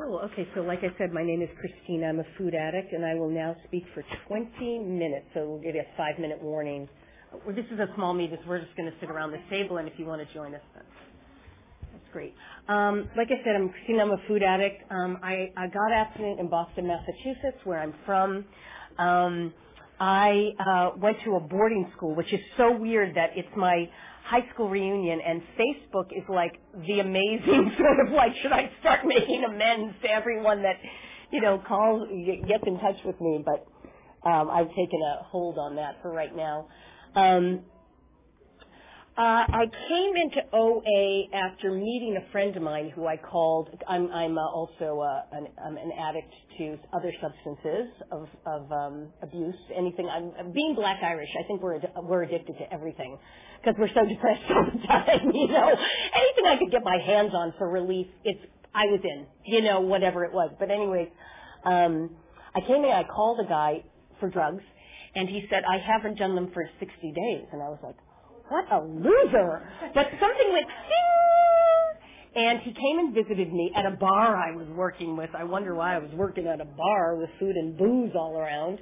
Cool. Okay, so like I said, my name is Christina. I'm a food addict, and I will now speak for 20 minutes. So we'll give you a five-minute warning. This is a small meeting, we're just going to sit around the table, and if you want to join us, that's, that's great. Um, like I said, I'm Christina. I'm a food addict. Um, I, I got abstinent in Boston, Massachusetts, where I'm from. Um, I uh, went to a boarding school, which is so weird that it's my high school reunion and Facebook is like the amazing sort of like, should I start making amends to everyone that, you know, calls, gets in touch with me, but um, I've taken a hold on that for right now. Um, uh, I came into OA after meeting a friend of mine who I called. I'm, I'm uh, also uh, an, I'm an addict to other substances of, of um, abuse. Anything. I'm being Black Irish. I think we're ad- we're addicted to everything because we're so depressed all the time. You know, anything I could get my hands on for relief, it's I was in. You know, whatever it was. But anyways, um, I came in. I called a guy for drugs, and he said I haven't done them for 60 days, and I was like what a loser. But something went ding, and he came and visited me at a bar I was working with. I wonder why I was working at a bar with food and booze all around.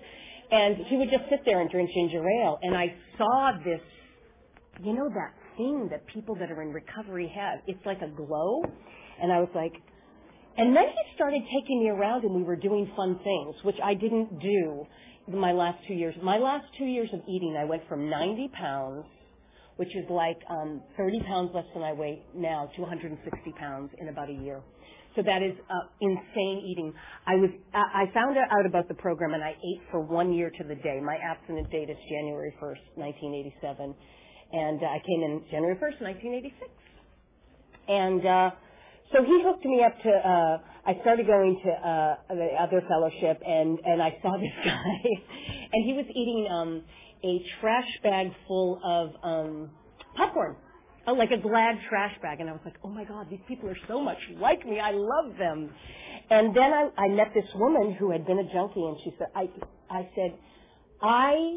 And he would just sit there and drink ginger ale. And I saw this, you know, that thing that people that are in recovery have. It's like a glow. And I was like, and then he started taking me around and we were doing fun things, which I didn't do my last two years. My last two years of eating, I went from 90 pounds which is like um, 30 pounds less than I weigh now, 260 pounds in about a year. So that is uh, insane eating. I was I found out about the program and I ate for one year to the day. My abstinent date is January 1st, 1987, and uh, I came in January 1st, 1986. And uh, so he hooked me up to. Uh, I started going to uh, the other fellowship, and and I saw this guy, and he was eating um, a trash bag full of um, popcorn, uh, like a glad trash bag. And I was like, oh my God, these people are so much like me. I love them. And then I, I met this woman who had been a junkie, and she said, I, I said, I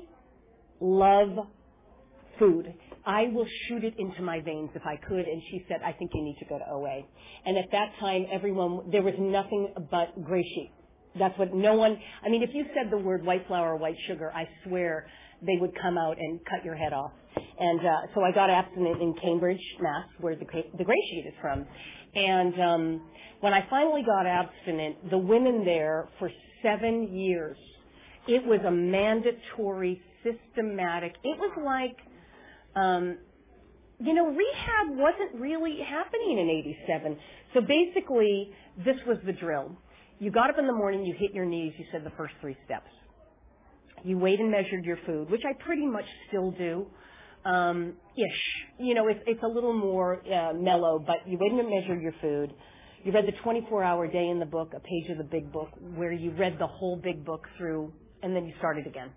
love food. I will shoot it into my veins if I could. And she said, I think you need to go to OA. And at that time, everyone, there was nothing but sheet. That's what no one, I mean, if you said the word white flour or white sugar, I swear they would come out and cut your head off. And uh, so I got abstinent in Cambridge, Mass, where the, the gray sheet is from. And um, when I finally got abstinent, the women there for seven years, it was a mandatory, systematic. It was like, um, you know, rehab wasn't really happening in '87. So basically, this was the drill. You got up in the morning, you hit your knees, you said the first three steps you weighed and measured your food, which I pretty much still do. Um, ish. You know, it's, it's a little more uh, mellow, but you weighed and measured your food. You read the 24 hour day in the book, a page of the big book, where you read the whole big book through, and then you started again.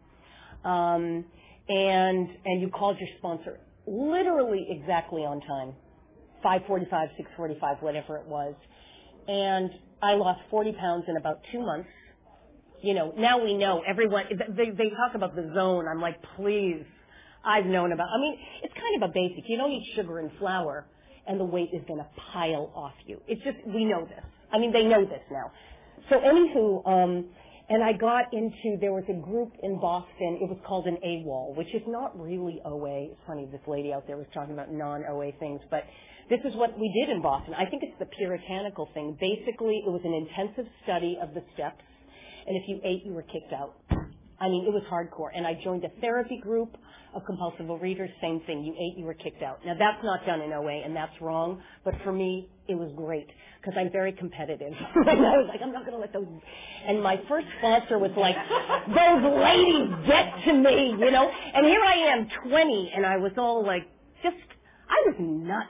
Um, and, and you called your sponsor literally exactly on time. 545, 645, whatever it was. And I lost 40 pounds in about two months you know, now we know everyone, they, they talk about the zone. I'm like, please, I've known about, I mean, it's kind of a basic. You don't eat sugar and flour and the weight is going to pile off you. It's just, we know this. I mean, they know this now. So anywho, um, and I got into, there was a group in Boston, it was called an AWOL, which is not really OA. It's funny, this lady out there was talking about non-OA things, but this is what we did in Boston. I think it's the puritanical thing. Basically, it was an intensive study of the steps and if you ate, you were kicked out. I mean, it was hardcore. And I joined a therapy group of compulsive readers, same thing. You ate, you were kicked out. Now that's not done in OA and that's wrong, but for me, it was great because I'm very competitive. and I was like, I'm not going to let those. And my first sponsor was like, those ladies get to me, you know? And here I am, 20, and I was all like, just, I was nuts.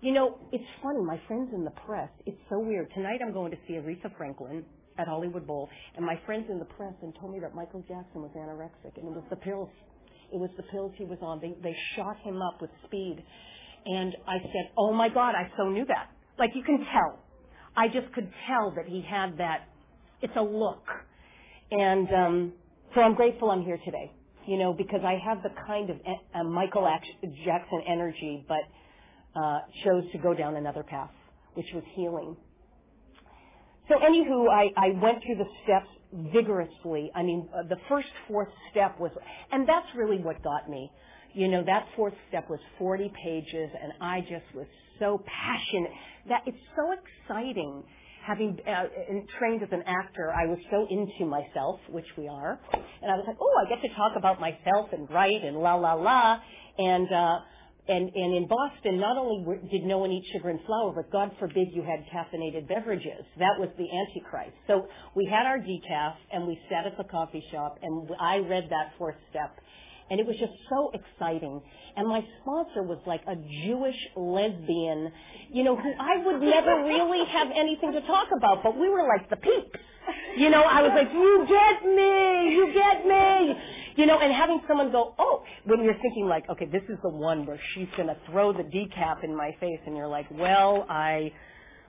You know, it's funny, my friends in the press, it's so weird. Tonight I'm going to see Aretha Franklin at Hollywood Bowl, and my friends in the press and told me that Michael Jackson was anorexic, and it was the pills. It was the pills he was on. They they shot him up with speed, and I said, "Oh my God, I so knew that." Like you can tell, I just could tell that he had that. It's a look, and um, so I'm grateful I'm here today. You know, because I have the kind of uh, Michael Jackson energy, but uh, chose to go down another path, which was healing So anywho, I, I went through the steps vigorously. I mean, uh, the first fourth step was, and that's really what got me. You know, that fourth step was 40 pages, and I just was so passionate. That it's so exciting. Having uh, trained as an actor, I was so into myself, which we are, and I was like, oh, I get to talk about myself and write and la la la, and. uh and, and in Boston, not only were, did no one eat sugar and flour, but God forbid you had caffeinated beverages. That was the Antichrist. So we had our decaf, and we sat at the coffee shop, and I read that fourth step, and it was just so exciting. And my sponsor was like a Jewish lesbian, you know, who I would never really have anything to talk about, but we were like the peeps. You know, I was like, you get me, you get me. You know, and having someone go, oh, when you're thinking like, okay, this is the one where she's going to throw the decaf in my face, and you're like, well, I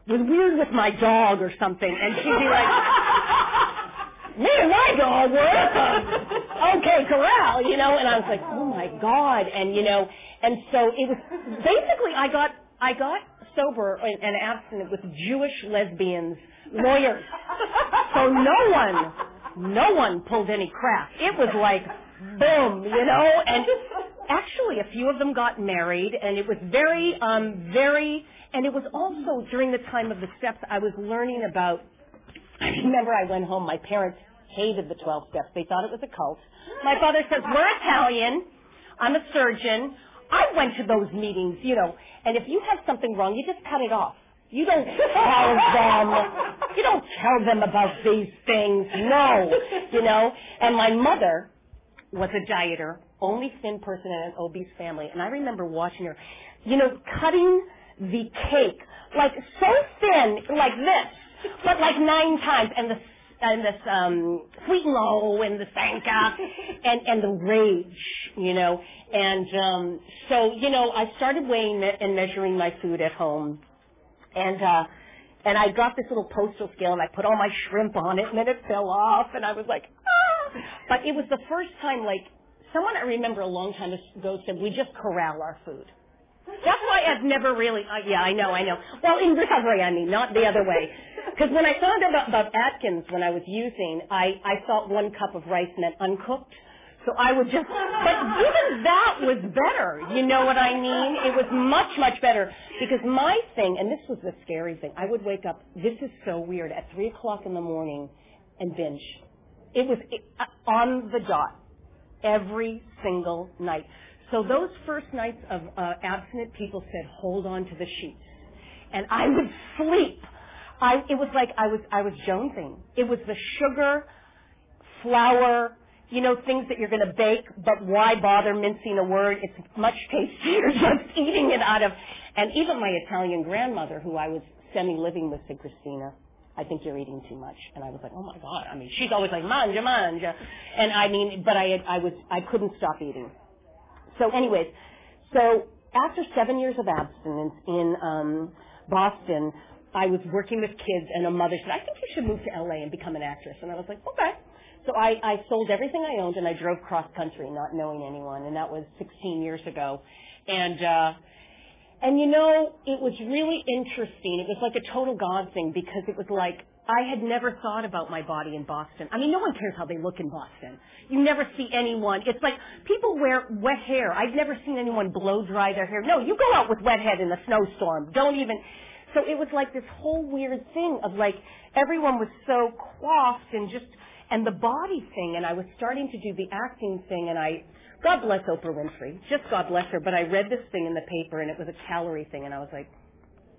was weird with my dog or something, and she'd be like, me and my dog were okay corral, you know, and I was like, oh my god, and you know, and so it was basically I got I got sober and, and abstinent with Jewish lesbians lawyers, so no one no one pulled any crap. It was like, boom, you know, and actually a few of them got married and it was very, um, very, and it was also during the time of the steps I was learning about, I remember I went home, my parents hated the 12 steps. They thought it was a cult. My father says, we're Italian. I'm a surgeon. I went to those meetings, you know, and if you had something wrong, you just cut it off. You don't tell them. You don't tell them about these things. No, you know. And my mother was a dieter, only thin person in an obese family, and I remember watching her, you know, cutting the cake like so thin, like this, but like nine times, and the and this um sweet and low and the sanka and and the rage you know and um so you know i started weighing and measuring my food at home and, uh, and I got this little postal scale and I put all my shrimp on it and then it fell off and I was like, ah! But it was the first time like, someone I remember a long time ago said, we just corral our food. That's why I've never really, uh, yeah, I know, I know. Well, in recovery, I mean, not the other way. Because when I found out about, about Atkins when I was using, I, I thought one cup of rice meant uncooked. So I would just, but even that was better. You know what I mean? It was much, much better because my thing, and this was the scary thing, I would wake up, this is so weird, at 3 o'clock in the morning and binge. It was uh, on the dot every single night. So those first nights of uh, abstinent people said, hold on to the sheets. And I would sleep. I, it was like I was, I was jonesing. It was the sugar, flour, you know, things that you're going to bake, but why bother mincing a word? It's much tastier just eating it out of. And even my Italian grandmother, who I was semi-living with, said, Christina, I think you're eating too much. And I was like, oh my God. I mean, she's always like, manja, manja. And I mean, but I, I was, I couldn't stop eating. So anyways, so after seven years of abstinence in um, Boston, I was working with kids and a mother said, I think you should move to LA and become an actress. And I was like, okay. So I, I sold everything I owned and I drove cross country, not knowing anyone, and that was 16 years ago. And uh, and you know, it was really interesting. It was like a total God thing because it was like I had never thought about my body in Boston. I mean, no one cares how they look in Boston. You never see anyone. It's like people wear wet hair. I've never seen anyone blow dry their hair. No, you go out with wet head in a snowstorm. Don't even. So it was like this whole weird thing of like everyone was so coiffed and just and the body thing, and I was starting to do the acting thing, and I, God bless Oprah Winfrey, just God bless her, but I read this thing in the paper, and it was a calorie thing, and I was like,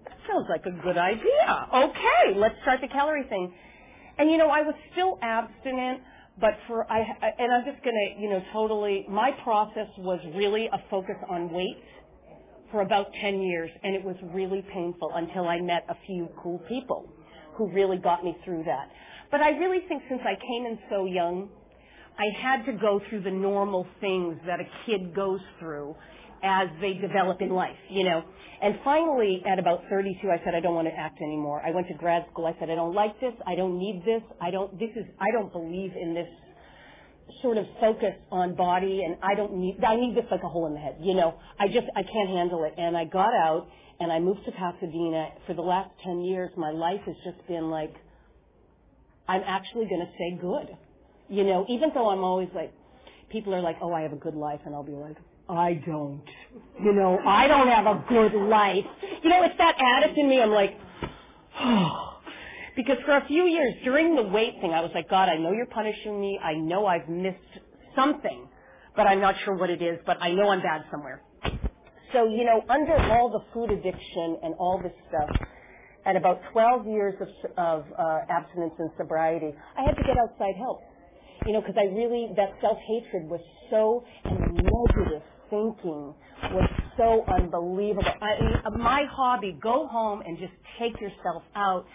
that sounds like a good idea. Okay, let's start the calorie thing. And you know, I was still abstinent, but for I, and I'm just gonna, you know, totally. My process was really a focus on weight for about 10 years, and it was really painful until I met a few cool people who really got me through that. But I really think since I came in so young, I had to go through the normal things that a kid goes through as they develop in life, you know. And finally, at about 32, I said, I don't want to act anymore. I went to grad school. I said, I don't like this. I don't need this. I don't, this is, I don't believe in this sort of focus on body and I don't need, I need this like a hole in the head, you know. I just, I can't handle it. And I got out and I moved to Pasadena. For the last 10 years, my life has just been like, I'm actually going to say good. You know, even though I'm always like, people are like, oh, I have a good life, and I'll be like, I don't. You know, I don't have a good life. You know, it's that addict in me. I'm like, oh. Because for a few years during the weight thing, I was like, God, I know you're punishing me. I know I've missed something, but I'm not sure what it is, but I know I'm bad somewhere. So, you know, under all the food addiction and all this stuff, at about 12 years of, of uh, abstinence and sobriety, I had to get outside help. You know, because I really, that self-hatred was so, and negative thinking was so unbelievable. I, my hobby, go home and just take yourself out.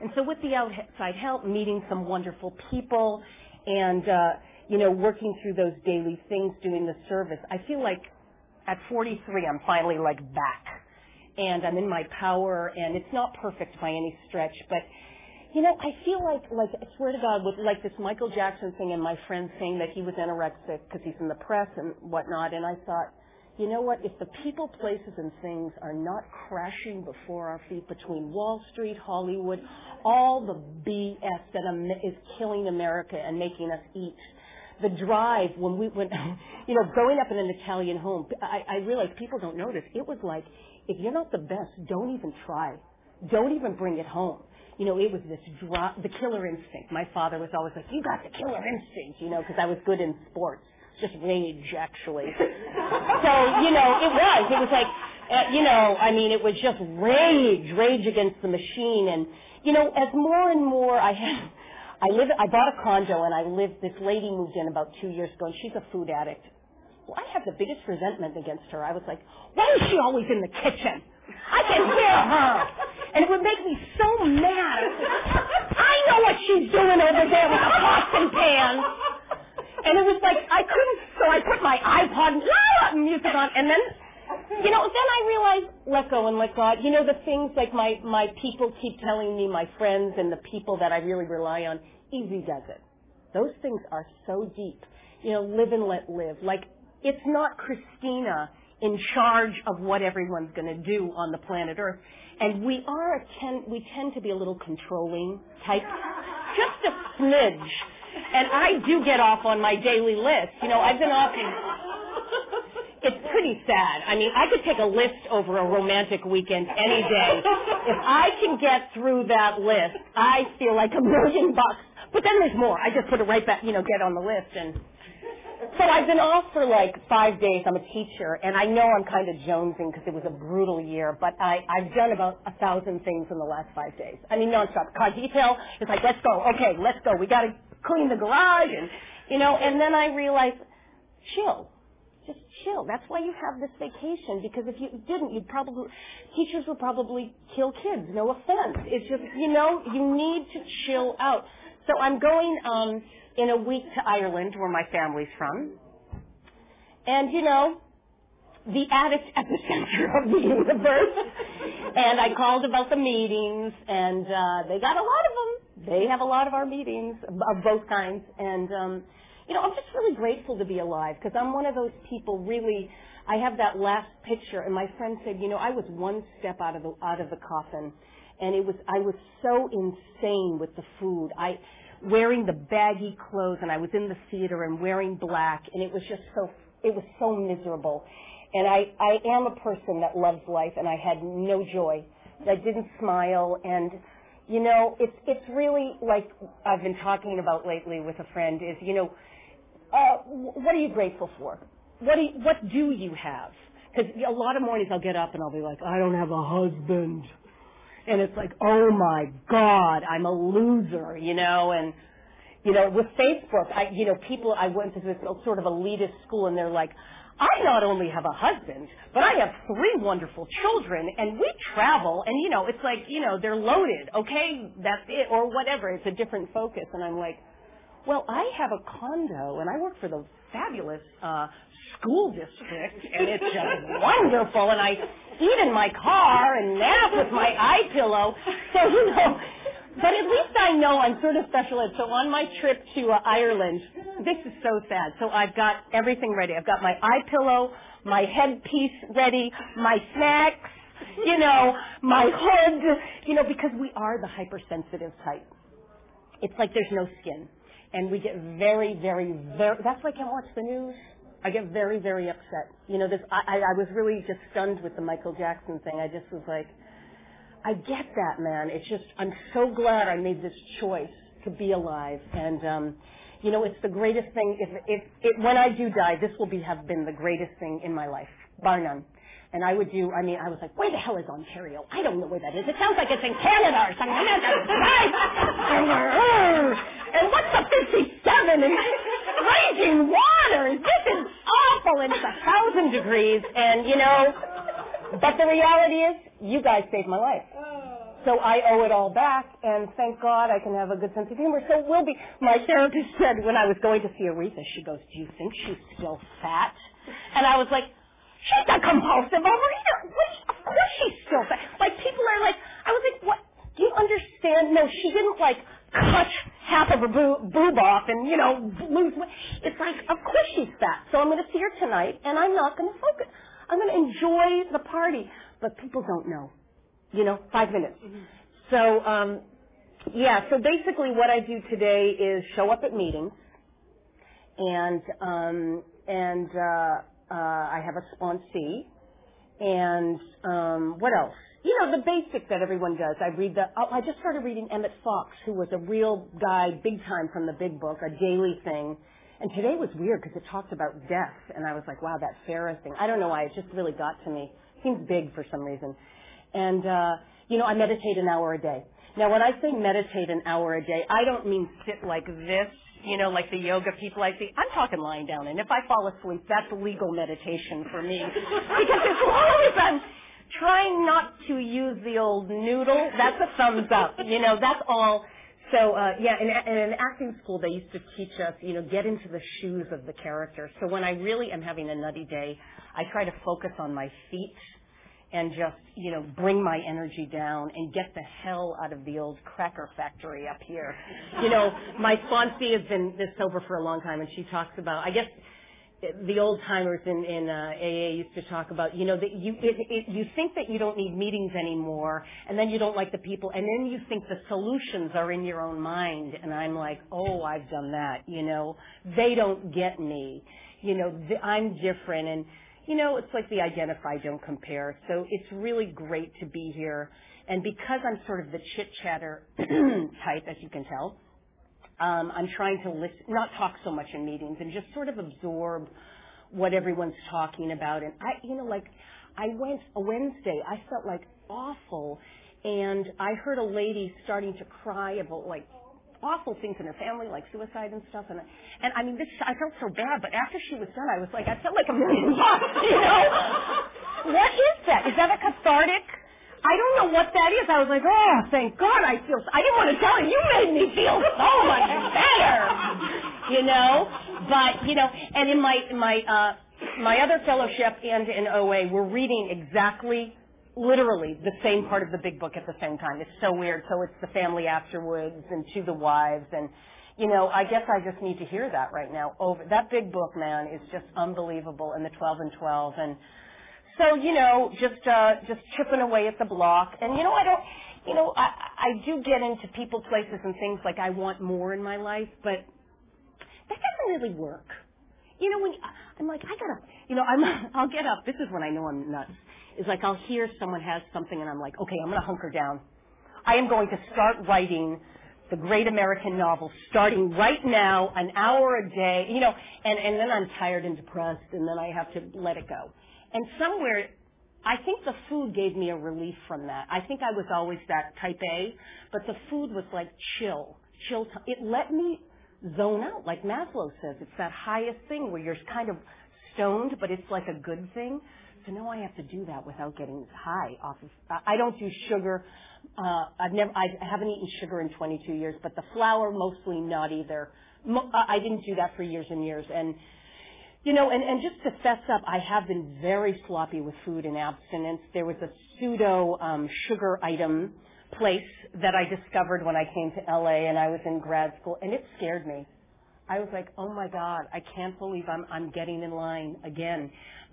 And so with the outside help, meeting some wonderful people and, uh, you know, working through those daily things, doing the service, I feel like at 43, I'm finally like back. And I'm in my power and it's not perfect by any stretch, but you know, I feel like, like, I swear to God, with like this Michael Jackson thing and my friend saying that he was anorexic because he's in the press and whatnot, and I thought, you know what, if the people, places, and things are not crashing before our feet between Wall Street, Hollywood, all the BS that is killing America and making us eat, the drive when we went, you know, growing up in an Italian home, I, I realized people don't notice. It was like, if you're not the best, don't even try. Don't even bring it home you know, it was this drop, the killer instinct. My father was always like, you got the killer instinct, you know, because I was good in sports. Just rage, actually. so, you know, it was. It was like, uh, you know, I mean, it was just rage, rage against the machine. And, you know, as more and more I had, I live, I bought a condo and I lived, this lady moved in about two years ago and she's a food addict. Well, I have the biggest resentment against her. I was like, why is she always in the kitchen? I can hear her. And it would make me so mad. I know what she's doing over there with the pots and pans. And it was like, I couldn't, so I put my iPod and music on, and then, you know, then I realized, let go and let God. You know, the things like my, my people keep telling me, my friends and the people that I really rely on, easy does it. Those things are so deep. You know, live and let live. Like, it's not Christina in charge of what everyone's going to do on the planet Earth. And we are tend, we tend to be a little controlling type, just a smidge. And I do get off on my daily list. You know, I've been off. It's pretty sad. I mean, I could take a list over a romantic weekend any day. If I can get through that list, I feel like a million bucks. But then there's more. I just put it right back, you know, get on the list and so I've been off for like five days. I'm a teacher, and I know I'm kind of jonesing because it was a brutal year, but I, I've done about a thousand things in the last five days. I mean, nonstop. Car detail. It's like, let's go. Okay, let's go. We got to clean the garage, and you know. And then I realized, chill. Just chill. That's why you have this vacation. Because if you didn't, you'd probably teachers would probably kill kids. No offense. It's just you know you need to chill out. So I'm going. um in a week to Ireland, where my family's from. And, you know, the addict at the center of the universe. and I called about the meetings, and uh, they got a lot of them. They have a lot of our meetings of both kinds. And, um, you know, I'm just really grateful to be alive because I'm one of those people really. I have that last picture, and my friend said, you know, I was one step out of the out of the coffin, and it was I was so insane with the food. I wearing the baggy clothes and I was in the theater and wearing black and it was just so, it was so miserable. And I, I am a person that loves life and I had no joy. I didn't smile and, you know, it's, it's really like I've been talking about lately with a friend is, you know, uh, what are you grateful for? What do you, what do you have? Because a lot of mornings I'll get up and I'll be like, I don't have a husband and it's like, oh my God, I'm a loser, you know, and you know, with Facebook, I, you know, people, I went to this sort of elitist school and they're like, I not only have a husband, but I have three wonderful children and we travel and you know, it's like, you know, they're loaded, okay, that's it, or whatever, it's a different focus. And I'm like, well, I have a condo and I work for the fabulous, uh, school district and it's just wonderful and I eat in my car and nap with my eye pillow. So, you know, but at least I know I'm sort of special ed. So on my trip to uh, Ireland, this is so sad. So I've got everything ready. I've got my eye pillow, my headpiece ready, my snacks, you know, my hood, you know, because we are the hypersensitive type. it's like there's no skin. And we get very, very, very, that's why I can't watch the news. I get very, very upset. You know, this, I, I was really just stunned with the Michael Jackson thing. I just was like, I get that, man. It's just, I'm so glad I made this choice to be alive. And, um, you know, it's the greatest thing. If, if, if when I do die, this will be, have been the greatest thing in my life, bar none. And I would do, I mean, I was like, where the hell is Ontario? I don't know where that is. It sounds like it's in Canada or something. and what's the 57? And raging waters. This is awful. And it's a thousand degrees. And, you know, but the reality is, you guys saved my life. So I owe it all back, and thank God I can have a good sense of humor. So we'll be. My therapist said when I was going to see Aretha, she goes, "Do you think she's still fat?" And I was like, She's a compulsive overeater. Of course she's still fat. Like people are like, I was like, what? Do you understand? No, she didn't like cut half of her boob, boob off and you know lose weight. It's like, of course she's fat. So I'm going to see her tonight, and I'm not going to focus. I'm going to enjoy the party, but people don't know. You know, five minutes. Mm-hmm. So, um, yeah. So basically, what I do today is show up at meetings, and um, and uh, uh, I have a sponsee, and um, what else? You know, the basic that everyone does. I read the. Oh, I just started reading Emmett Fox, who was a real guy, big time from the Big Book, a daily thing. And today was weird because it talked about death, and I was like, wow, that Farrah thing. I don't know why, it just really got to me. Seems big for some reason. And uh, you know, I meditate an hour a day. Now, when I say meditate an hour a day, I don't mean sit like this you know, like the yoga people I see. I'm talking lying down, and if I fall asleep, that's legal meditation for me. because as long as I'm trying not to use the old noodle, that's a thumbs up. You know, that's all. So uh, yeah, in, in an acting school, they used to teach us, you know, get into the shoes of the character. So when I really am having a nutty day, I try to focus on my feet and just, you know, bring my energy down and get the hell out of the old cracker factory up here. You know, my sponsee has been this sober for a long time and she talks about, I guess, the old timers in, in uh, AA used to talk about, you know, that you it, it, you think that you don't need meetings anymore, and then you don't like the people, and then you think the solutions are in your own mind. And I'm like, oh, I've done that. You know, they don't get me. You know, th- I'm different, and you know, it's like the identify, don't compare. So it's really great to be here. And because I'm sort of the chit chatter type, as you can tell, um, I'm trying to listen, not talk so much in meetings and just sort of absorb what everyone's talking about. And I, you know, like I went a Wednesday, I felt like awful. And I heard a lady starting to cry about like awful things in her family, like suicide and stuff. And and I mean, this I felt so bad. But after she was done, I was like, I felt like a million bucks. You know, what is that? Is that a cathartic? I don't know what that is. I was like, oh, thank God, I feel. I didn't want to tell her. You made me feel so much better. You know, but you know, and in my my uh my other fellowship and in OA, we're reading exactly literally the same part of the big book at the same time. It's so weird. So it's the family afterwards and to the wives and you know, I guess I just need to hear that right now. Over that big book, man, is just unbelievable and the 12 and 12 and so, you know, just uh just chipping away at the block. And you know, I don't you know, I I do get into people, places and things like I want more in my life, but that doesn't really work. You know, when I'm like, I gotta, you know, I'm, I'll get up. This is when I know I'm nuts is like I'll hear someone has something and I'm like, okay, I'm going to hunker down. I am going to start writing the great American novel starting right now, an hour a day, you know, and, and then I'm tired and depressed and then I have to let it go. And somewhere, I think the food gave me a relief from that. I think I was always that type A, but the food was like chill, chill. T- it let me zone out, like Maslow says. It's that highest thing where you're kind of stoned, but it's like a good thing. So now I have to do that without getting high off of. I don't do sugar. Uh, I've never. I haven't eaten sugar in 22 years, but the flour mostly not either. I didn't do that for years and years, and you know, and, and just to fess up, I have been very sloppy with food and abstinence. There was a pseudo um, sugar item place that I discovered when I came to LA and I was in grad school, and it scared me. I was like, oh my God, I can't believe I'm, I'm getting in line again.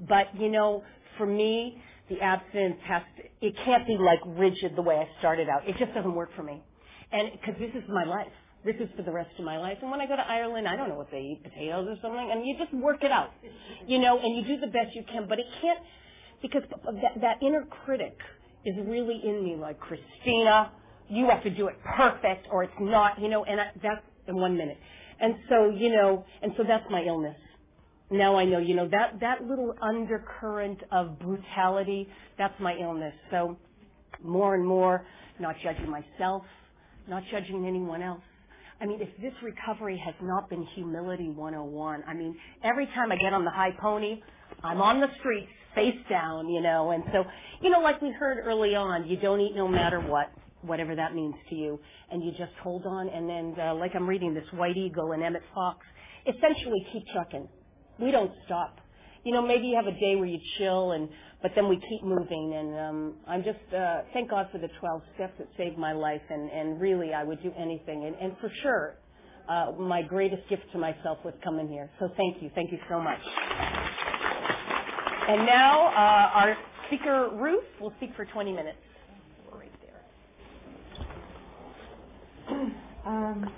But you know, for me, the abstinence has to, it can't be like rigid the way I started out. It just doesn't work for me. And because this is my life. this is for the rest of my life. And when I go to Ireland, I don't know what they eat, potatoes or something, and you just work it out, you know, and you do the best you can. But it can't, because that, that inner critic is really in me, like Christina, you have to do it perfect, or it's not, you know. And I, that's in one minute. And so, you know, and so that's my illness. Now I know, you know, that that little undercurrent of brutality, that's my illness. So, more and more, not judging myself, not judging anyone else I mean, if this recovery has not been humility 101, I mean, every time I get on the high pony, I'm on the streets, face down, you know, and so, you know, like we heard early on, you don't eat no matter what, whatever that means to you, and you just hold on, and then, uh, like I'm reading this White Eagle and Emmett Fox, essentially keep trucking. We don't stop. You know, maybe you have a day where you chill and but then we keep moving and um I'm just uh thank God for the 12 steps that saved my life and and really I would do anything and and for sure uh my greatest gift to myself was coming here. So thank you. Thank you so much. And now uh our speaker Ruth will speak for 20 minutes. Right there. Um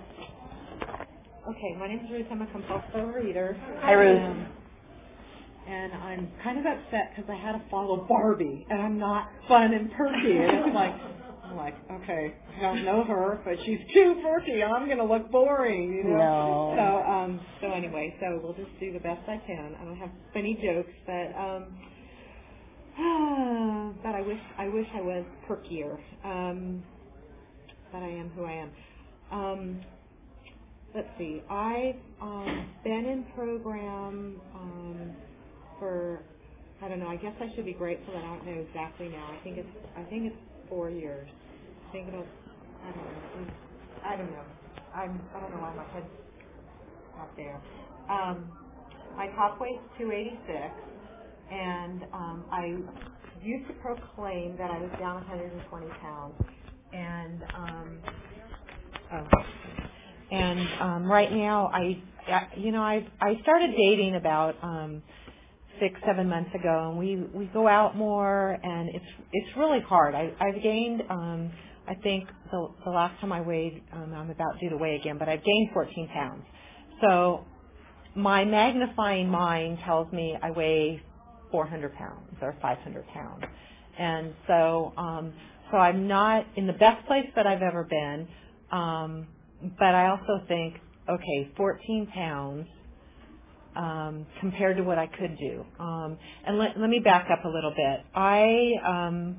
Okay, my name is Ruth. I'm a compulsive overeater. Hi, Ruth. Um, and I'm kind of upset because I had to follow Barbie, and I'm not fun and perky. And it's like, I'm like, okay, I don't know her, but she's too perky. I'm gonna look boring, you know. No. So, um, so anyway, so we'll just do the best I can. I don't have funny jokes, but um, but I wish I wish I was perkier. Um, but I am who I am. Um, let's see. I've um, been in program. Um, for I don't know. I guess I should be grateful that I don't know exactly now. I think it's I think it's four years. I think it'll. I don't know. I don't know. I'm. I don't know why my head's not there. Um, my top weight's 286, and um, I used to proclaim that I was down 120 pounds, and um, and um, right now I, you know, I I started dating about um, six, seven months ago, and we we go out more, and it's it's really hard. I I've gained. um I think the the last time I weighed, um, I'm about due to weigh again, but I've gained 14 pounds. So my magnifying mind tells me I weigh 400 pounds or 500 pounds, and so um, so I'm not in the best place that I've ever been. Um, but I also think, okay, 14 pounds um, compared to what I could do. Um, and let, let me back up a little bit. I um,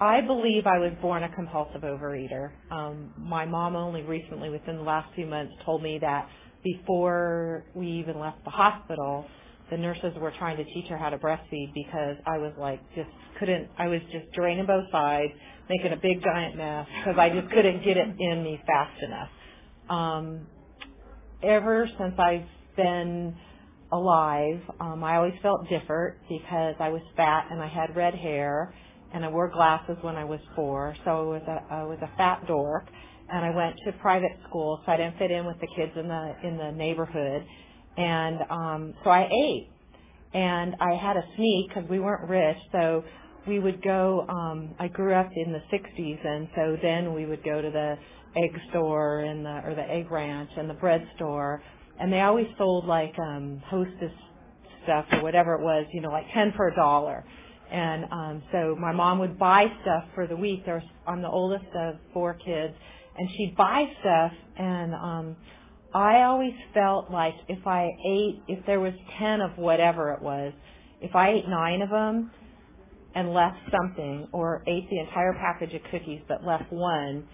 I believe I was born a compulsive overeater. Um, my mom only recently, within the last few months, told me that before we even left the hospital, the nurses were trying to teach her how to breastfeed because I was like just couldn't. I was just draining both sides, making a big giant mess because I just couldn't get it in me fast enough. Um, ever since I've been alive, um, I always felt different because I was fat and I had red hair and I wore glasses when I was four, so I was a I was a fat dork. And I went to private school, so I didn't fit in with the kids in the in the neighborhood, and um, so I ate. And I had a sneak because we weren't rich, so we would go. Um, I grew up in the '60s, and so then we would go to the egg store and the or the egg ranch and the bread store and they always sold like um hostess stuff or whatever it was, you know, like ten for a dollar. And um so my mom would buy stuff for the week. There was I'm the oldest of four kids and she'd buy stuff and um I always felt like if I ate if there was 10 of whatever it was, if I ate 9 of them and left something or ate the entire package of cookies but left one,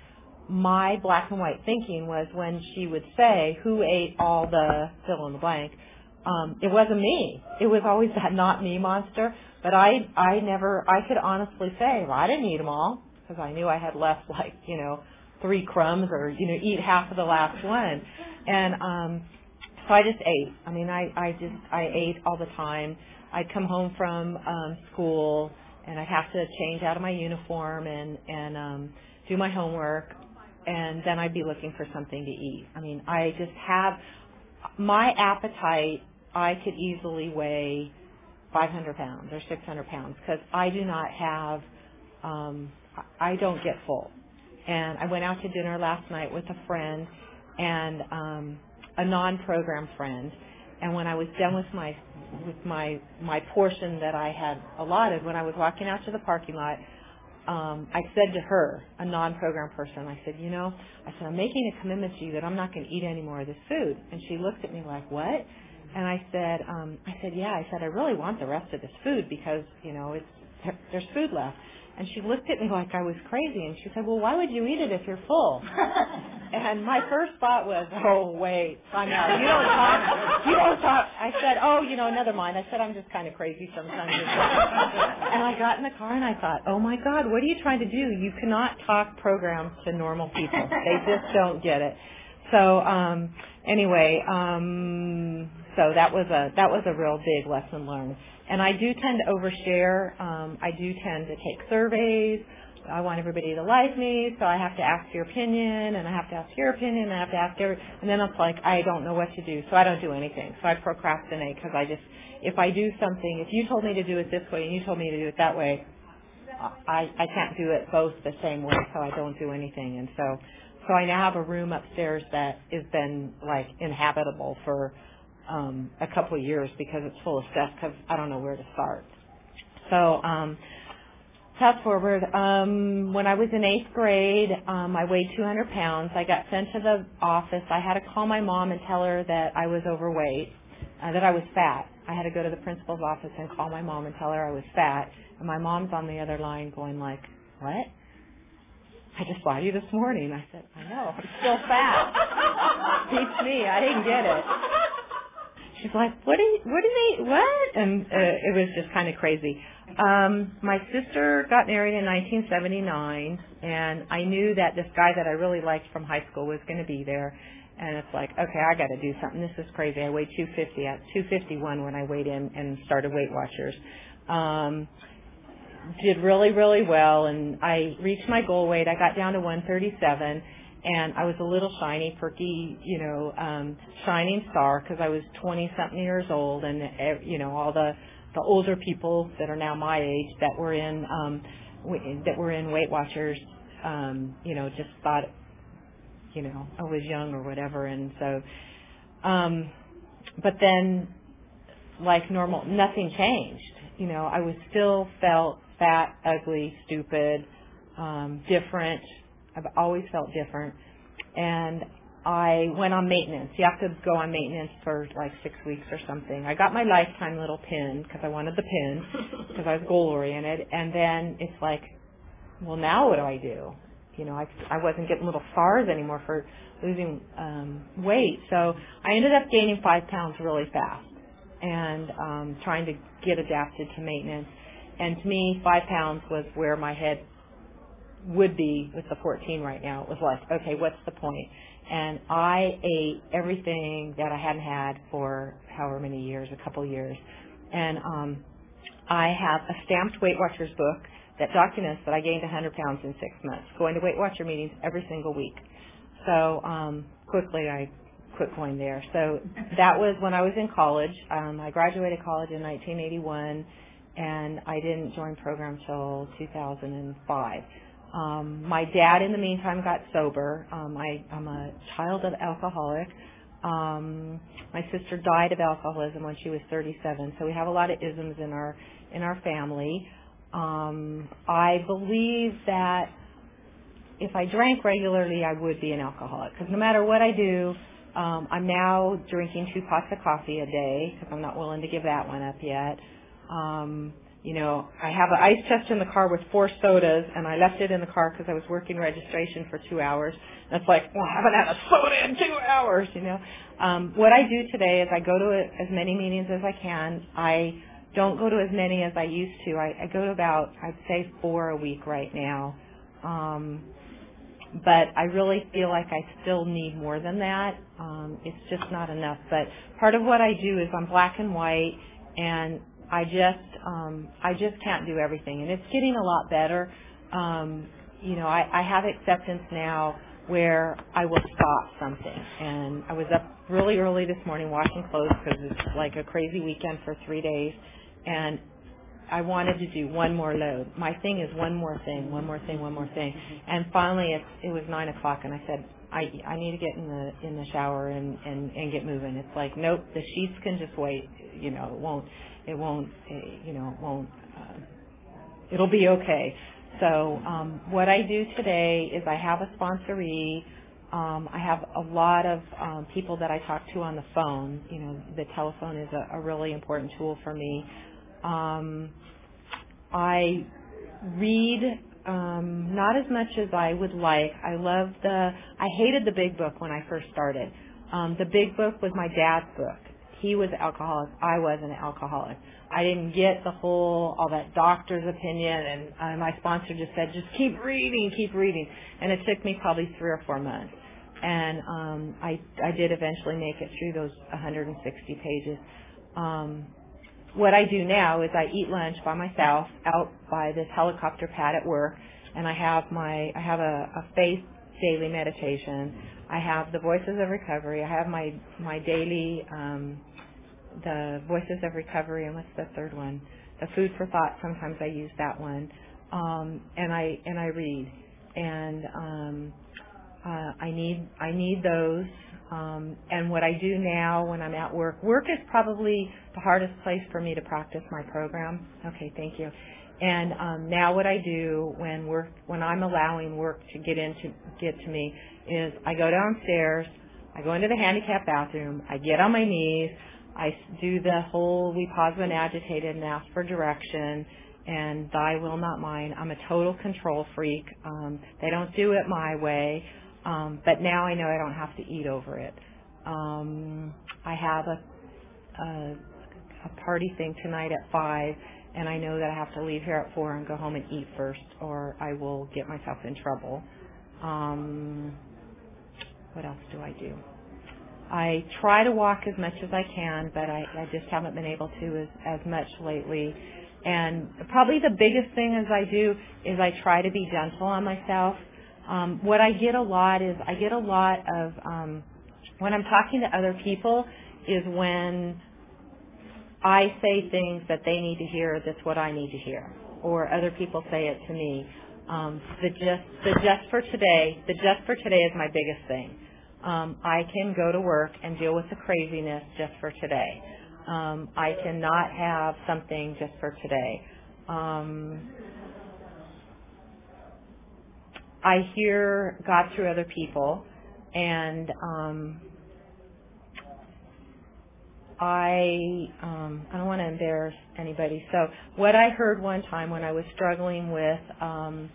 my black and white thinking was when she would say, who ate all the fill in the blank, um, it wasn't me. It was always that not me monster. But I, I never, I could honestly say, well, I didn't eat them all because I knew I had left like, you know, three crumbs or, you know, eat half of the last one. And, um, so I just ate. I mean, I, I just, I ate all the time. I'd come home from, um, school and I'd have to change out of my uniform and, and, um, do my homework and then I'd be looking for something to eat. I mean, I just have my appetite. I could easily weigh 500 pounds or 600 pounds because I do not have. Um, I don't get full, and I went out to dinner last night with a friend and um, a non-program friend. And when I was done with my with my my portion that I had allotted, when I was walking out to the parking lot, um, I said to her, a non-program person, I said, you know, I said I'm making a commitment to you that I'm not going to eat any more of this food. And she looked at me like, what? And I said, um, I said, yeah. I said I really want the rest of this food because you know it's there's food left. And she looked at me like I was crazy, and she said, "Well, why would you eat it if you're full?" and my first thought was, "Oh, wait, I'm out. You don't talk. You don't talk." I said, "Oh, you know, never mind." I said, "I'm just kind of crazy sometimes." and I got in the car and I thought, "Oh my God, what are you trying to do? You cannot talk programs to normal people. They just don't get it." So, um, anyway, um, so that was a that was a real big lesson learned. And I do tend to overshare. Um, I do tend to take surveys. I want everybody to like me, so I have to ask your opinion, and I have to ask your opinion, and I have to ask every, and then it's like I don't know what to do, so I don't do anything. So I procrastinate because I just, if I do something, if you told me to do it this way and you told me to do it that way, I I can't do it both the same way, so I don't do anything. And so, so I now have a room upstairs that has been like inhabitable for um, a couple of years because it's full of stuff because I don't know where to start. So um, fast forward, um, when I was in eighth grade, um, I weighed 200 pounds. I got sent to the office. I had to call my mom and tell her that I was overweight, uh, that I was fat. I had to go to the principal's office and call my mom and tell her I was fat. And my mom's on the other line going like, what? I just saw you this morning. I said, I know, I'm still fat. Teach me, I didn't get it she's like, what do what do they, what? And uh, it was just kind of crazy. Um, my sister got married in 1979, and I knew that this guy that I really liked from high school was going to be there. And it's like, okay, I got to do something. This is crazy. I weighed 250 at 251 when I weighed in and started Weight Watchers. Um, did really, really well, and I reached my goal weight. I got down to 137 and I was a little shiny, perky, you know, um, shining star because I was 20 something years old, and eh, you know all the the older people that are now my age that were in um, that were in Weight Watchers, um, you know, just thought, you know, I was young or whatever, and so, um, but then, like normal, nothing changed. You know, I was still felt fat, ugly, stupid, um, different I've always felt different. And I went on maintenance. You have to go on maintenance for like six weeks or something. I got my lifetime little pin because I wanted the pin because I was goal oriented. And then it's like, well, now what do I do? You know, I I wasn't getting little stars anymore for losing um, weight. So I ended up gaining five pounds really fast and um, trying to get adapted to maintenance. And to me, five pounds was where my head would be with the 14 right now. It was like, okay, what's the point? And I ate everything that I hadn't had for however many years, a couple years. And um, I have a stamped Weight Watchers book that documents that I gained 100 pounds in six months, going to Weight Watcher meetings every single week. So um, quickly I quit going there. So that was when I was in college. Um, I graduated college in 1981, and I didn't join program till 2005. Um, my dad, in the meantime, got sober. Um, I, I'm a child of alcoholic. Um, my sister died of alcoholism when she was 37, so we have a lot of isms in our in our family. Um, I believe that if I drank regularly, I would be an alcoholic because no matter what I do, um, I'm now drinking two pots of coffee a day because I'm not willing to give that one up yet. Um, you know, I have an ice chest in the car with four sodas, and I left it in the car because I was working registration for two hours. And it's like, well, I haven't had a soda in two hours, you know. Um, what I do today is I go to as many meetings as I can. I don't go to as many as I used to. I, I go to about, I'd say, four a week right now. Um, but I really feel like I still need more than that. Um, it's just not enough. But part of what I do is I'm black and white, and I just um, I just can't do everything, and it's getting a lot better. Um, you know, I, I have acceptance now where I will stop something. And I was up really early this morning washing clothes because it's like a crazy weekend for three days, and I wanted to do one more load. My thing is one more thing, one more thing, one more thing. And finally, it, it was nine o'clock, and I said, I I need to get in the in the shower and and and get moving. It's like, nope, the sheets can just wait. You know, it won't it won't eh, you know it won't. Uh, it'll be okay. So um, what I do today is I have a sponsoree. Um, I have a lot of um, people that I talk to on the phone. You know, the telephone is a, a really important tool for me. Um, I read um, not as much as I would like. I love the. I hated the big book when I first started. Um, the big book was my dad's book. He was alcoholic. I was an alcoholic. I didn't get the whole all that doctor's opinion, and uh, my sponsor just said, just keep reading, keep reading, and it took me probably three or four months, and um, I I did eventually make it through those 160 pages. Um, what I do now is I eat lunch by myself out by this helicopter pad at work, and I have my I have a, a faith daily meditation. I have the Voices of Recovery. I have my my daily um, the Voices of Recovery, and what's the third one? The Food for Thought. Sometimes I use that one, um, and I and I read, and um, uh, I need I need those. Um, and what I do now when I'm at work, work is probably the hardest place for me to practice my program. Okay, thank you. And um, now what I do when work when I'm allowing work to get into get to me is I go downstairs, I go into the handicap bathroom, I get on my knees, I do the whole we pause when agitated and ask for direction and thy will not mine. I'm a total control freak. Um, they don't do it my way. Um, but now I know I don't have to eat over it. Um, I have a, a a party thing tonight at five, and I know that I have to leave here at four and go home and eat first, or I will get myself in trouble. Um, what else do I do? I try to walk as much as I can, but I, I just haven't been able to as, as much lately. And probably the biggest thing as I do is I try to be gentle on myself. Um, what I get a lot is I get a lot of um, when I'm talking to other people is when I say things that they need to hear. That's what I need to hear, or other people say it to me. Um, the just the just for today, the just for today is my biggest thing. Um, I can go to work and deal with the craziness just for today. Um, I cannot have something just for today. Um, I hear God through other people, and um, I um, I don't want to embarrass anybody. So what I heard one time when I was struggling with um,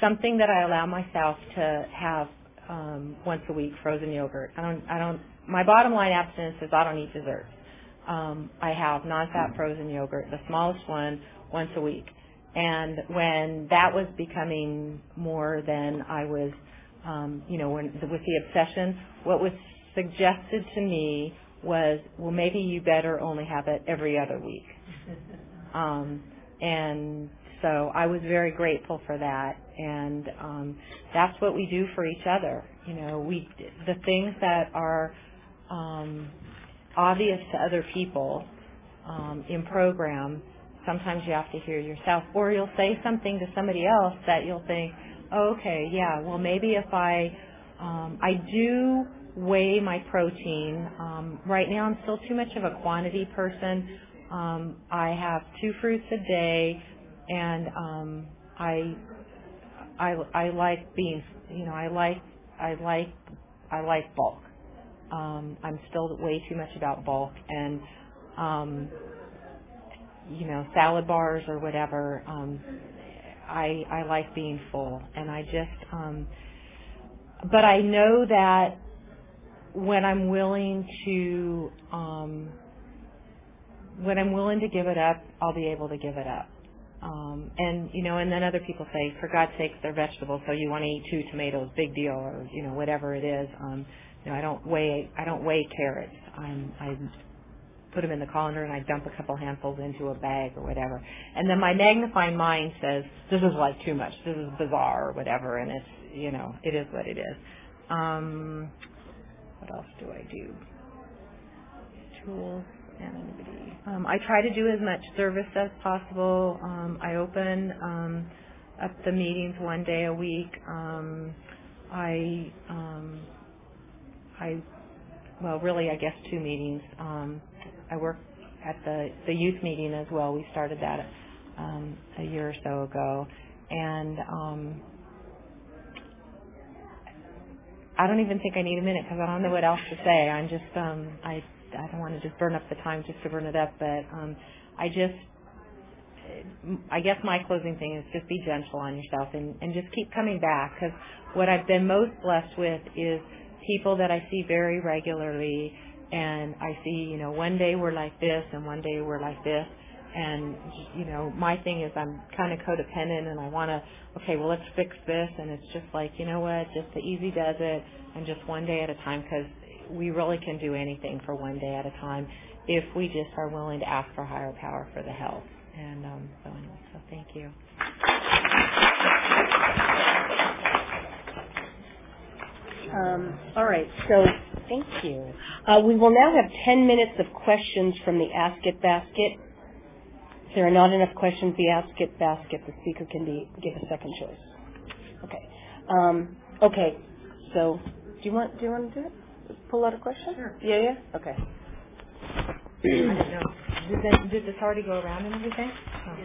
something that I allow myself to have um, once a week, frozen yogurt. I don't I don't. My bottom line abstinence is I don't eat desserts. Um, I have non-fat frozen yogurt, the smallest one, once a week. And when that was becoming more than I was, um, you know, when with the obsession, what was suggested to me was, well, maybe you better only have it every other week. Um, and so I was very grateful for that, and um, that's what we do for each other. You know, we the things that are um, obvious to other people um, in program, sometimes you have to hear yourself, or you'll say something to somebody else that you'll think, oh, okay, yeah, well maybe if I um, I do weigh my protein. Um, right now, I'm still too much of a quantity person. Um, I have two fruits a day, and um, I, I I like being, you know, I like I like I like bulk. Um, I'm still way too much about bulk, and um, you know, salad bars or whatever. Um, I I like being full, and I just. Um, but I know that when I'm willing to um, when I'm willing to give it up, I'll be able to give it up. Um, and you know, and then other people say, for God's sakes, they're vegetables, so you want to eat two tomatoes, big deal, or you know, whatever it is. Um, you know, I don't weigh I don't weigh carrots. I'm I put them in the colander and I dump a couple handfuls into a bag or whatever. And then my magnifying mind says, this is like too much. This is bizarre or whatever. And it's you know, it is what it is. Um, what else do I do? Tools. Anonymity. Um, I try to do as much service as possible. Um, I open um, up the meetings one day a week. Um, I um, I well, really, I guess two meetings. Um, I work at the the youth meeting as well. We started that um, a year or so ago, and um, I don't even think I need a minute because I don't know what else to say. I'm just um, I I don't want to just burn up the time just to burn it up, but um, I just I guess my closing thing is just be gentle on yourself and, and just keep coming back because what I've been most blessed with is people that I see very regularly and I see, you know, one day we're like this and one day we're like this. And, you know, my thing is I'm kind of codependent and I want to, okay, well, let's fix this. And it's just like, you know what, just the easy does it and just one day at a time because we really can do anything for one day at a time if we just are willing to ask for higher power for the help. And um, so anyway, so thank you. Um, all right, so thank you. Uh, we will now have 10 minutes of questions from the Ask It basket. If there are not enough questions, the Ask It basket, the speaker can be, give a second choice. Okay. Um, okay. So, do you want do you want to do it? Pull out a question? Sure. Yeah, yeah. Okay. I don't know. Did, that, did this already go around and everything? Oh.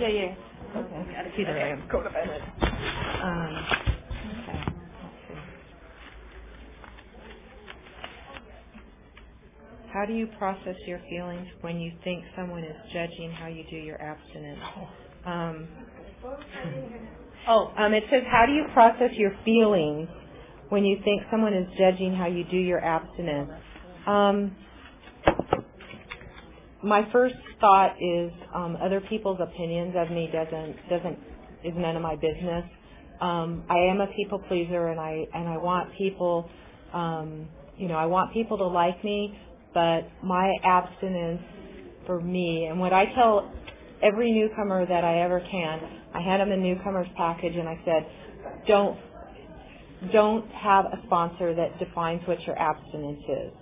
Yeah, yeah. Okay. See, there I am. Codependent. Um, okay. Let's see. How do you process your feelings when you think someone is judging how you do your abstinence? Um, oh, um, it says, how do you process your feelings when you think someone is judging how you do your abstinence? Um, my first thought is um, other people's opinions of me doesn't doesn't is none of my business. Um, I am a people pleaser, and I and I want people, um, you know, I want people to like me, but my abstinence for me and what I tell every newcomer that I ever can, I hand them a newcomer's package, and I said, don't don't have a sponsor that defines what your abstinence is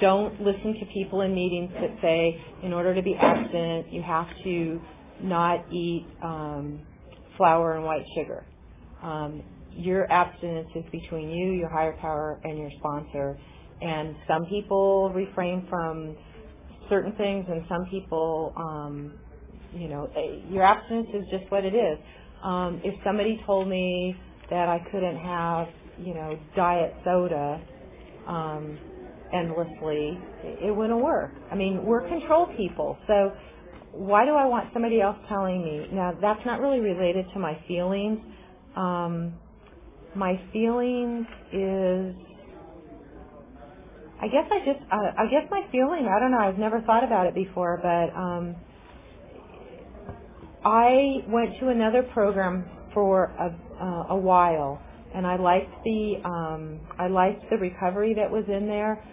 don't listen to people in meetings that say in order to be abstinent you have to not eat um, flour and white sugar. Um, your abstinence is between you, your higher power, and your sponsor. And some people refrain from certain things, and some people, um, you know, your abstinence is just what it is. Um, if somebody told me that I couldn't have, you know, diet soda, um, endlessly, it wouldn't work. I mean, we're control people, so why do I want somebody else telling me? Now, that's not really related to my feelings. Um, my feelings is, I guess I just, uh, I guess my feeling, I don't know, I've never thought about it before, but um, I went to another program for a, uh, a while, and I liked the, um, I liked the recovery that was in there.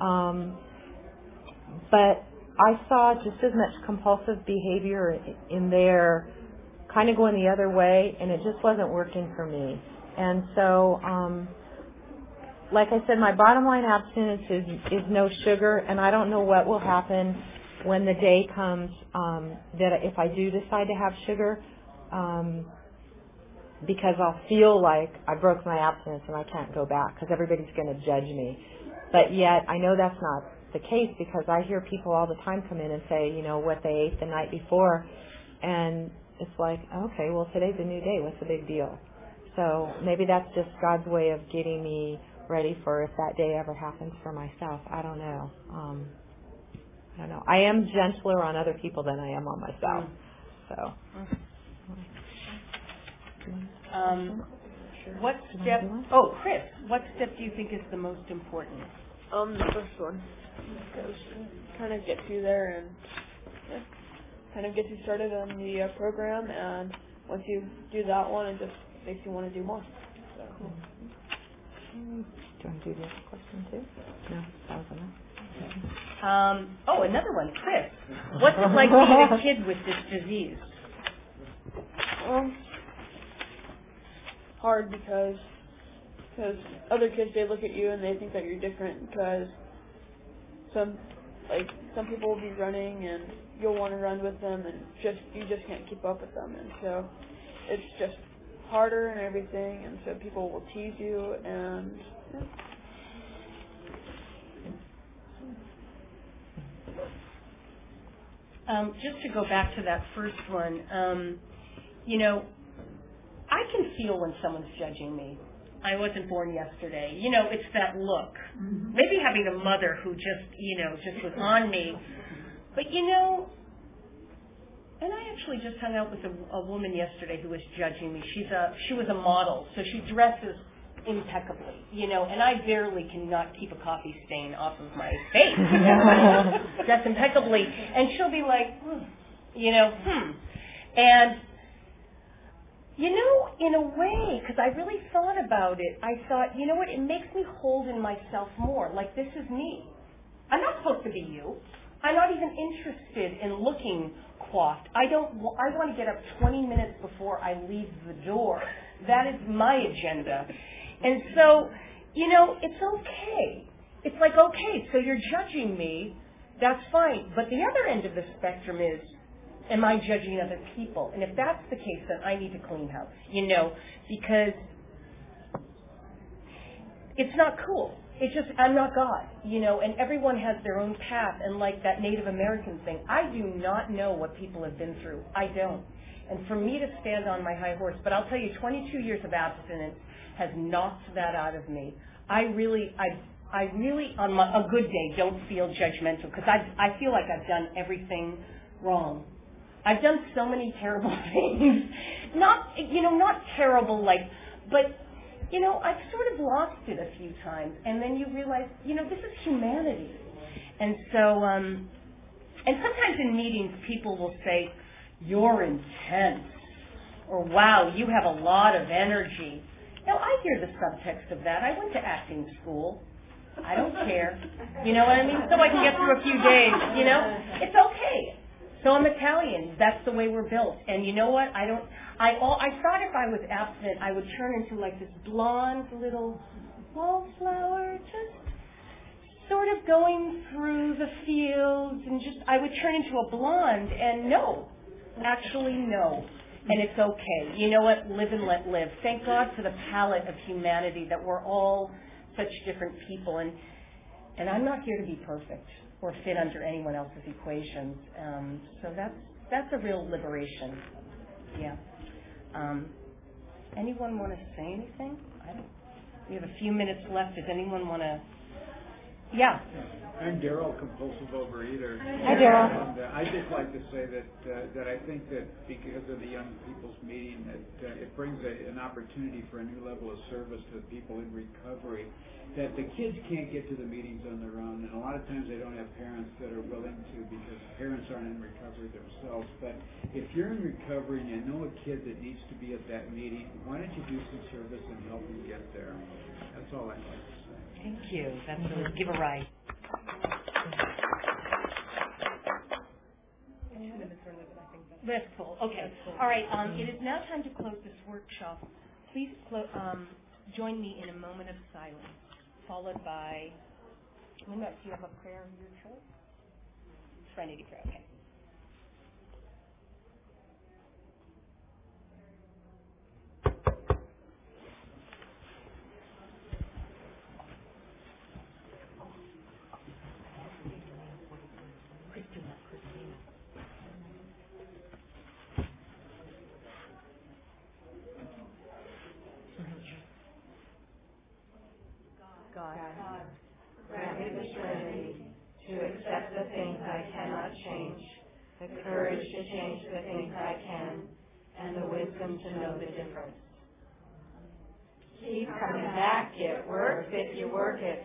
Um, but I saw just as much compulsive behavior in there kind of going the other way, and it just wasn't working for me. And so, um, like I said, my bottom line abstinence is, is no sugar, and I don't know what will happen when the day comes um, that if I do decide to have sugar, um, because I'll feel like I broke my abstinence and I can't go back because everybody's going to judge me. But yet, I know that's not the case because I hear people all the time come in and say, you know, what they ate the night before, and it's like, okay, well, today's a new day. What's the big deal? So maybe that's just God's way of getting me ready for if that day ever happens for myself. I don't know. Um, I don't know. I am gentler on other people than I am on myself. So. Um, what step? Oh, Chris, what step do you think is the most important? Um, the first one, because kind of gets you there and yeah, kind of gets you started on the uh, program, and once you do that one, it just makes you want to do more. So. Cool. Do you want to do the other question too? No, that was enough. Um, oh, another one, Chris. What's it like being a kid with this disease? Um, hard because because other kids they look at you and they think that you're different because some like some people will be running and you'll want to run with them and just you just can't keep up with them and so it's just harder and everything and so people will tease you and yeah. Um, just to go back to that first one, um, you know, I can feel when someone's judging me. I wasn't born yesterday. You know, it's that look. Mm-hmm. Maybe having a mother who just, you know, just was on me. But you know, and I actually just hung out with a, a woman yesterday who was judging me. She's a she was a model, so she dresses impeccably, you know, and I barely cannot keep a coffee stain off of my face. Dress impeccably, and she'll be like, hmm, you know, hmm, and you know, in a way, because I really thought about it, I thought, you know what, it makes me hold in myself more. Like, this is me. I'm not supposed to be you. I'm not even interested in looking coiffed. I don't, I want to get up 20 minutes before I leave the door. That is my agenda. And so, you know, it's okay. It's like, okay, so you're judging me. That's fine. But the other end of the spectrum is, am I judging other people? And if that's the case, then I need to clean house, you know, because it's not cool. It's just, I'm not God, you know, and everyone has their own path. And like that Native American thing, I do not know what people have been through. I don't. And for me to stand on my high horse, but I'll tell you, 22 years of abstinence has knocked that out of me. I really, I, I really, on my, a good day, don't feel judgmental because I, I feel like I've done everything wrong. I've done so many terrible things. Not, you know, not terrible like, but, you know, I've sort of lost it a few times. And then you realize, you know, this is humanity. And so, um, and sometimes in meetings, people will say, you're intense. Or, wow, you have a lot of energy. Now, I hear the subtext of that. I went to acting school. I don't care. You know what I mean? So I can get through a few days, you know? It's okay. So I'm Italian. That's the way we're built. And you know what? I don't. I all. I thought if I was abstinent, I would turn into like this blonde little wallflower, just sort of going through the fields, and just I would turn into a blonde. And no, actually no. And it's okay. You know what? Live and let live. Thank God for the palette of humanity that we're all such different people. And and I'm not here to be perfect or fit under anyone else's equations. Um, so that's that's a real liberation. Yeah. Um, anyone want to say anything? I don't. We have a few minutes left. Does anyone want to? Yeah. I'm Daryl, compulsive overeater. Hi, Daryl. And uh, I just like to say that uh, that I think that because of the young people's meeting, that uh, it brings a, an opportunity for a new level of service to people in recovery. That the kids can't get to the meetings on their own, and a lot of times they don't have parents that are willing to because parents aren't in recovery themselves. But if you're in recovery and you know a kid that needs to be at that meeting, why don't you do some service and help them get there? That's all I'd like to say. Thank you. That's a give a right. That's full. Okay. All right. Um, it is now time to close this workshop. Please clo- um, join me in a moment of silence, followed by. Do you have a prayer of your choice? Serenity prayer. Okay. To change the things I can and the wisdom to know the difference. Keep coming back. It works if you work it.